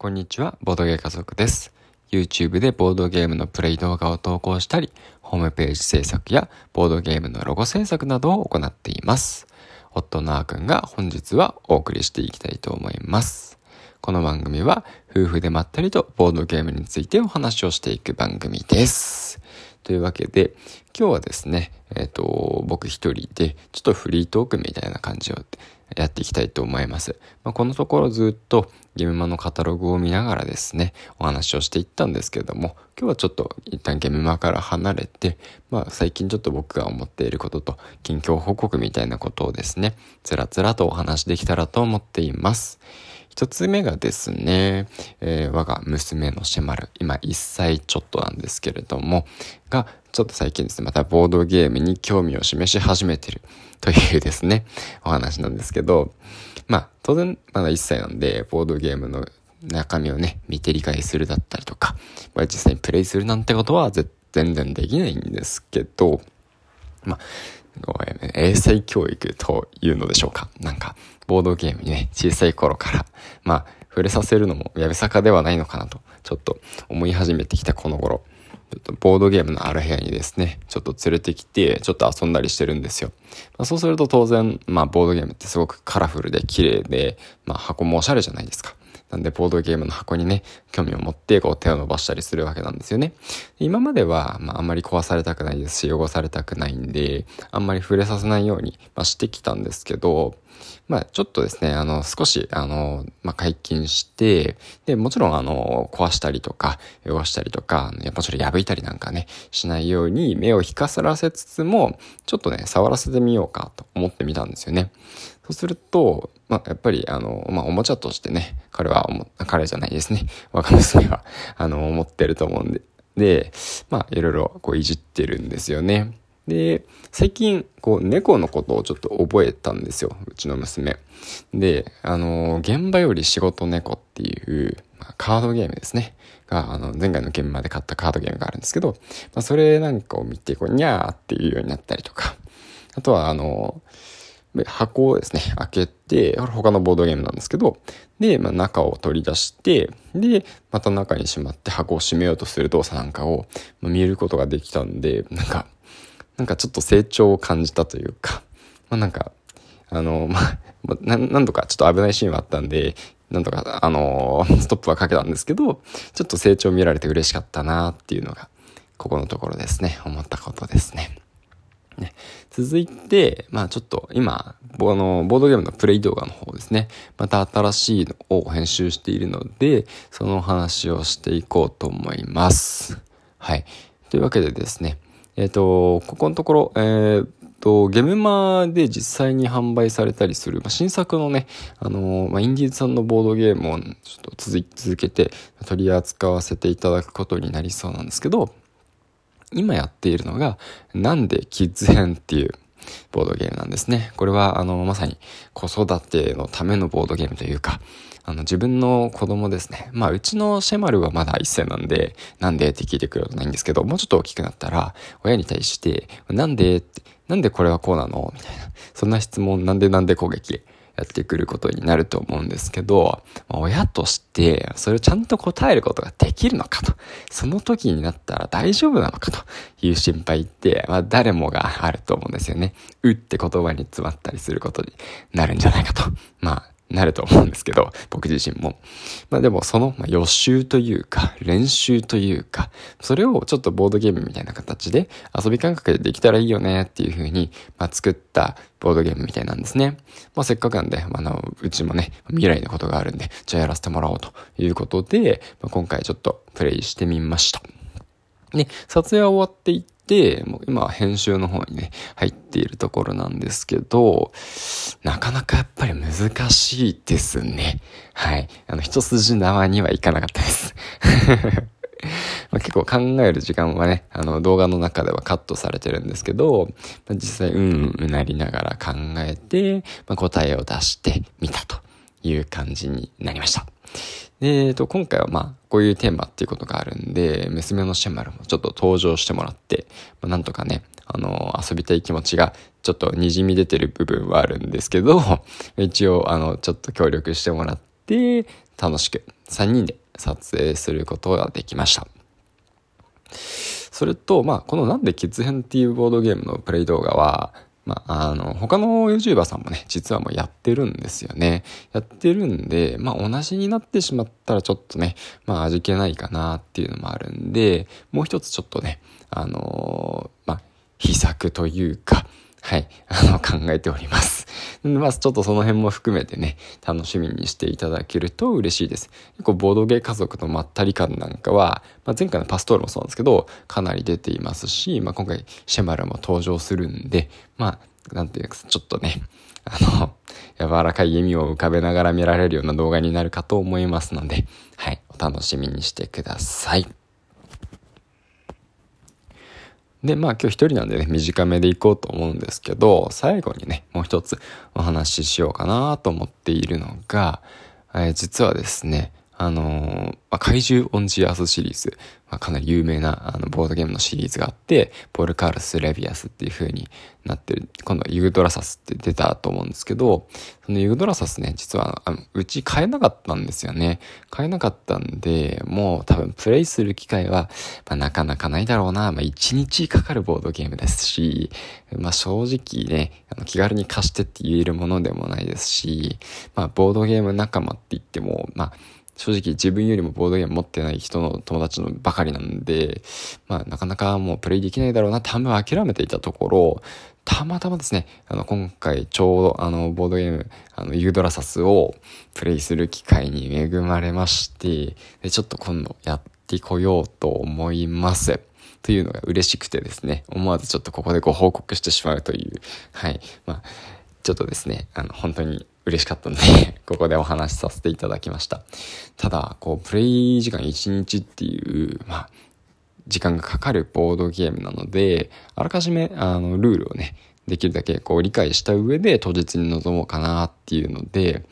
こんにちは、ボードゲー家族です。YouTube でボードゲームのプレイ動画を投稿したり、ホームページ制作やボードゲームのロゴ制作などを行っています。夫のあーくんが本日はお送りしていきたいと思います。この番組は夫婦でまったりとボードゲームについてお話をしていく番組です。というわけで、今日はですね、えっ、と、僕一人で、ちょっとフリートークみたいな感じをやっていきたいと思います。まあ、このところずっとゲームマのカタログを見ながらですね、お話をしていったんですけども、今日はちょっと一旦ゲームマから離れて、まあ最近ちょっと僕が思っていることと、近況報告みたいなことをですね、つらつらとお話できたらと思っています。一つ目がですね、えー我が娘のシェマル、今1歳ちょっとなんですけれども、が、ちょっと最近ですね、またボードゲームに興味を示し始めてるというですね、お話なんですけど、まあ、当然、まだ1歳なんで、ボードゲームの中身をね、見て理解するだったりとか、まあ、実際にプレイするなんてことは全然できないんですけど、まあ、英才教育というのでしょうか。なんか、ボードゲームにね、小さい頃から、まあ、触れさせるのもやぶさかではないのかなと、ちょっと思い始めてきたこの頃、ちょっとボードゲームのある部屋にですね、ちょっと連れてきて、ちょっと遊んだりしてるんですよ。まあ、そうすると当然、まあ、ボードゲームってすごくカラフルで綺麗で、まあ、箱もおしゃれじゃないですか。なんで、ボードゲームの箱にね、興味を持って、こう、手を伸ばしたりするわけなんですよね。今までは、まあ、あんまり壊されたくないですし、汚されたくないんで、あんまり触れさせないように、まあ、してきたんですけど、まあ、ちょっとですね、あの、少し、あの、まあ、解禁して、で、もちろん、あの、壊したりとか、汚したりとか、いやもちろん破いたりなんかね、しないように、目を光らせつつも、ちょっとね、触らせてみようかと思ってみたんですよね。そうすると、まあ、やっぱり、あの、まあ、おもちゃとしてね、彼は、彼じゃないですね。若娘は、あの、思ってると思うんで、で、まあ、いろいろ、こう、いじってるんですよね。で、最近、こう、猫のことをちょっと覚えたんですよ。うちの娘。で、あの、現場より仕事猫っていう、まあ、カードゲームですね。が、あの、前回の現場で買ったカードゲームがあるんですけど、まあ、それなんかを見て、こう、にゃーっていうようになったりとか、あとは、あの、箱をですね、開けて、他のボードゲームなんですけど、で、まあ、中を取り出して、で、また中にしまって箱を閉めようとする動作なんかを、見ることができたんで、なんか、なんかちょっと成長を感じたというか、まあなんか、あの、まあ、な何度かちょっと危ないシーンはあったんで、なんとか、あのストップはかけたんですけど、ちょっと成長見られて嬉しかったなっていうのが、ここのところですね、思ったことですね。ね、続いて、まあちょっと今、ボあのボードゲームのプレイ動画の方ですね。また新しいのを編集しているので、その話をしていこうと思います。はい。というわけでですね、えっ、と、ここのところ、えーと、ゲムマで実際に販売されたりする、まあ、新作のね、あのまあ、インディーズさんのボードゲームをちょっと続続けて取り扱わせていただくことになりそうなんですけど、今やっているのが、なんでキッズ編っていうボードゲームなんですね。これは、あの、まさに子育てのためのボードゲームというか、あの、自分の子供ですね。まあ、うちのシェマルはまだ一歳なんで、なんでって聞いてくることないんですけど、もうちょっと大きくなったら、親に対して、なんでって、なんでこれはこうなの？みたいな。そんな質問、なんでなんで攻撃？やってくることになると思うんですけど、親としてそれをちゃんと答えることができるのかと。その時になったら大丈夫なのかという心配って、まあ誰もがあると思うんですよね。うって言葉に詰まったりすることになるんじゃないかと。まあ、なると思うんですけど、僕自身も。まあでもその、予習というか、練習というか、それをちょっとボードゲームみたいな形で遊び感覚でできたらいいよねっていう風に、まあ、作ったボードゲームみたいなんですね。まあせっかくなんで、まあ、の、うちもね、未来のことがあるんで、じゃあやらせてもらおうということで、まあ、今回ちょっとプレイしてみました。で、撮影は終わっていって、もう今は編集の方にね、入っているところなんですけど、なかなかやっぱり難しいですね。はい。あの、一筋縄にはいかなかったです。ま、結構考える時間はね、あの動画の中ではカットされてるんですけど、まあ、実際うんうんなりながら考えて、まあ、答えを出してみたという感じになりました。で、えっと、今回はまあ、こういうテーマっていうことがあるんで、娘のシェマルもちょっと登場してもらって、まあ、なんとかね、あの、遊びたい気持ちがちょっと滲み出てる部分はあるんですけど、一応、あの、ちょっと協力してもらって、楽しく3人で撮影することができました。それと、まあ、このなんでキッズ編っていうボードゲームのプレイ動画は、まあ、あの、他の YouTuber さんもね、実はもうやってるんですよね。やってるんで、まあ、同じになってしまったらちょっとね、まあ、味気ないかなっていうのもあるんで、もう一つちょっとね、あのー、まあ、秘策というか、はい、あの、考えております。まあ、ちょっとその辺も含めてね、楽しみにしていただけると嬉しいです。結構、ボードゲー家族のまったり感なんかは、まあ、前回のパストールもそうなんですけど、かなり出ていますし、まあ、今回、シェマルも登場するんで、まあ、なんていうか、ちょっとね、あの、柔らかい笑みを浮かべながら見られるような動画になるかと思いますので、はい、お楽しみにしてください。で、まあ今日一人なんでね、短めでいこうと思うんですけど、最後にね、もう一つお話ししようかなと思っているのが、えー、実はですね、あのー、まあ、怪獣オンジアースシリーズ、まあ、かなり有名なあのボードゲームのシリーズがあって、ポルカールス・レビアスっていう風になってる、今度はユグドラサスって出たと思うんですけど、そのユグドラサスね、実はあのうち買えなかったんですよね。買えなかったんで、もう多分プレイする機会は、まあ、なかなかないだろうな。まあ、1日かかるボードゲームですし、まあ、正直ね、あの気軽に貸してって言えるものでもないですし、まあ、ボードゲーム仲間って言っても、まあ、正直自分よりもボードゲーム持ってない人の友達のばかりなんで、まあなかなかもうプレイできないだろうなって半分諦めていたところ、たまたまですね、あの今回ちょうどあのボードゲーム、あのユードラサスをプレイする機会に恵まれまして、でちょっと今度やってこようと思います。というのが嬉しくてですね、思わずちょっとここでご報告してしまうという、はい、まあ、ちょっとですね、あの、本当に嬉しかったんで ここでお話しさせていただきました。ただ、こう、プレイ時間1日っていう、まあ、時間がかかるボードゲームなので、あらかじめ、あの、ルールをね、できるだけこう理解した上で当日に臨もうかなっていうので、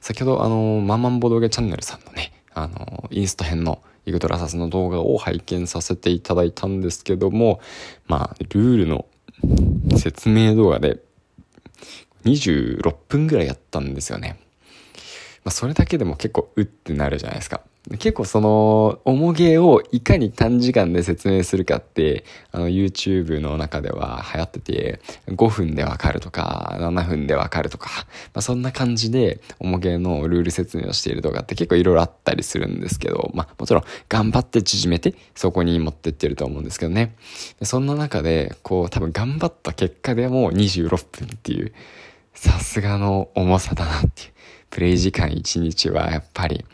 先ほどあの、マンマンボードゲーチャンネルさんのね、あの、インスト編のイグドラサスの動画を拝見させていただいたんですけども、まあ、ルールの説明動画で26分ぐらいやったんですよね。まあ、それだけでも結構うってなるじゃないですか。結構その、重げをいかに短時間で説明するかって、あの YouTube の中では流行ってて、5分でわかるとか、7分でわかるとか、まあ、そんな感じで重げのルール説明をしている動画って結構いろいろあったりするんですけど、まあもちろん頑張って縮めてそこに持ってってると思うんですけどね。そんな中で、こう多分頑張った結果でも26分っていう、さすがの重さだなっていう。プレイ時間1日はやっぱり、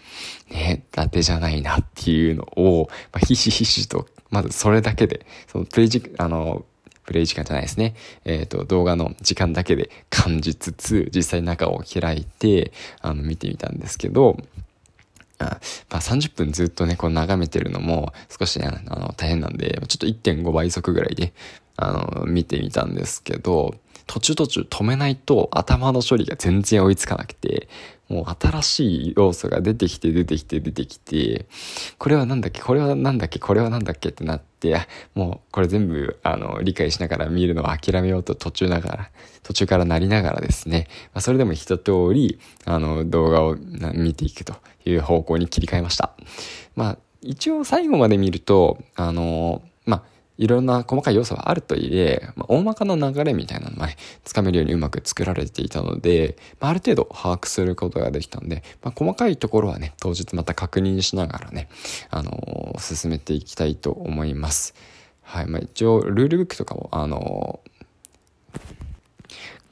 ね、伊達じゃないなっていうのを、まあ、ひしひしと、まずそれだけで、そのプレイ時間、あの、プレイ時間じゃないですね。えっ、ー、と、動画の時間だけで感じつつ、実際中を開いて、あの、見てみたんですけど、あまあ、30分ずっとね、こう眺めてるのも少しね、あの、大変なんで、ちょっと1.5倍速ぐらいで、あの、見てみたんですけど、途中途中止めないと頭の処理が全然追いつかなくて、もう新しい要素が出てきて出てきて出てきて、これはなんだっけこれはなんだっけこれはなんだっけってなって、もうこれ全部あの理解しながら見るのを諦めようと途中ながら、途中からなりながらですね、まあ、それでも一通りあの動画を見ていくという方向に切り替えました。まあ一応最後まで見ると、あの、まあいろんな細かい要素はあるといえ、まあ、大まかな流れみたいなのが、つかめるようにうまく作られていたので、まあ、ある程度把握することができたんで、まあ、細かいところはね、当日また確認しながらね、あのー、進めていきたいと思います。はい。まあ、一応、ルールブックとかも、あのー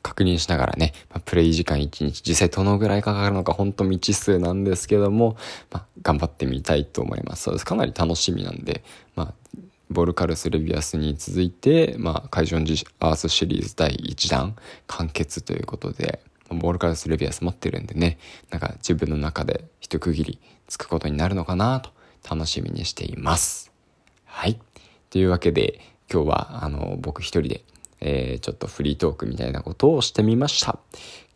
確認しながらね、まあ、プレイ時間1日、実際どのぐらいかかるのか、ほんと未知数なんですけども、まあ、頑張ってみたいと思います。そうです。かなり楽しみなんで、まあ、ボルカルス・レビアスに続いて、まあ、カイジョンジアースシリーズ第1弾完結ということで、ボルカルス・レビアス持ってるんでね、なんか自分の中で一区切りつくことになるのかなと楽しみにしています。はい。というわけで、今日はあの僕一人で、えー、ちょっとフリートークみたいなことをしてみました。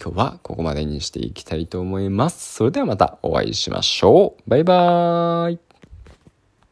今日はここまでにしていきたいと思います。それではまたお会いしましょう。バイバーイ。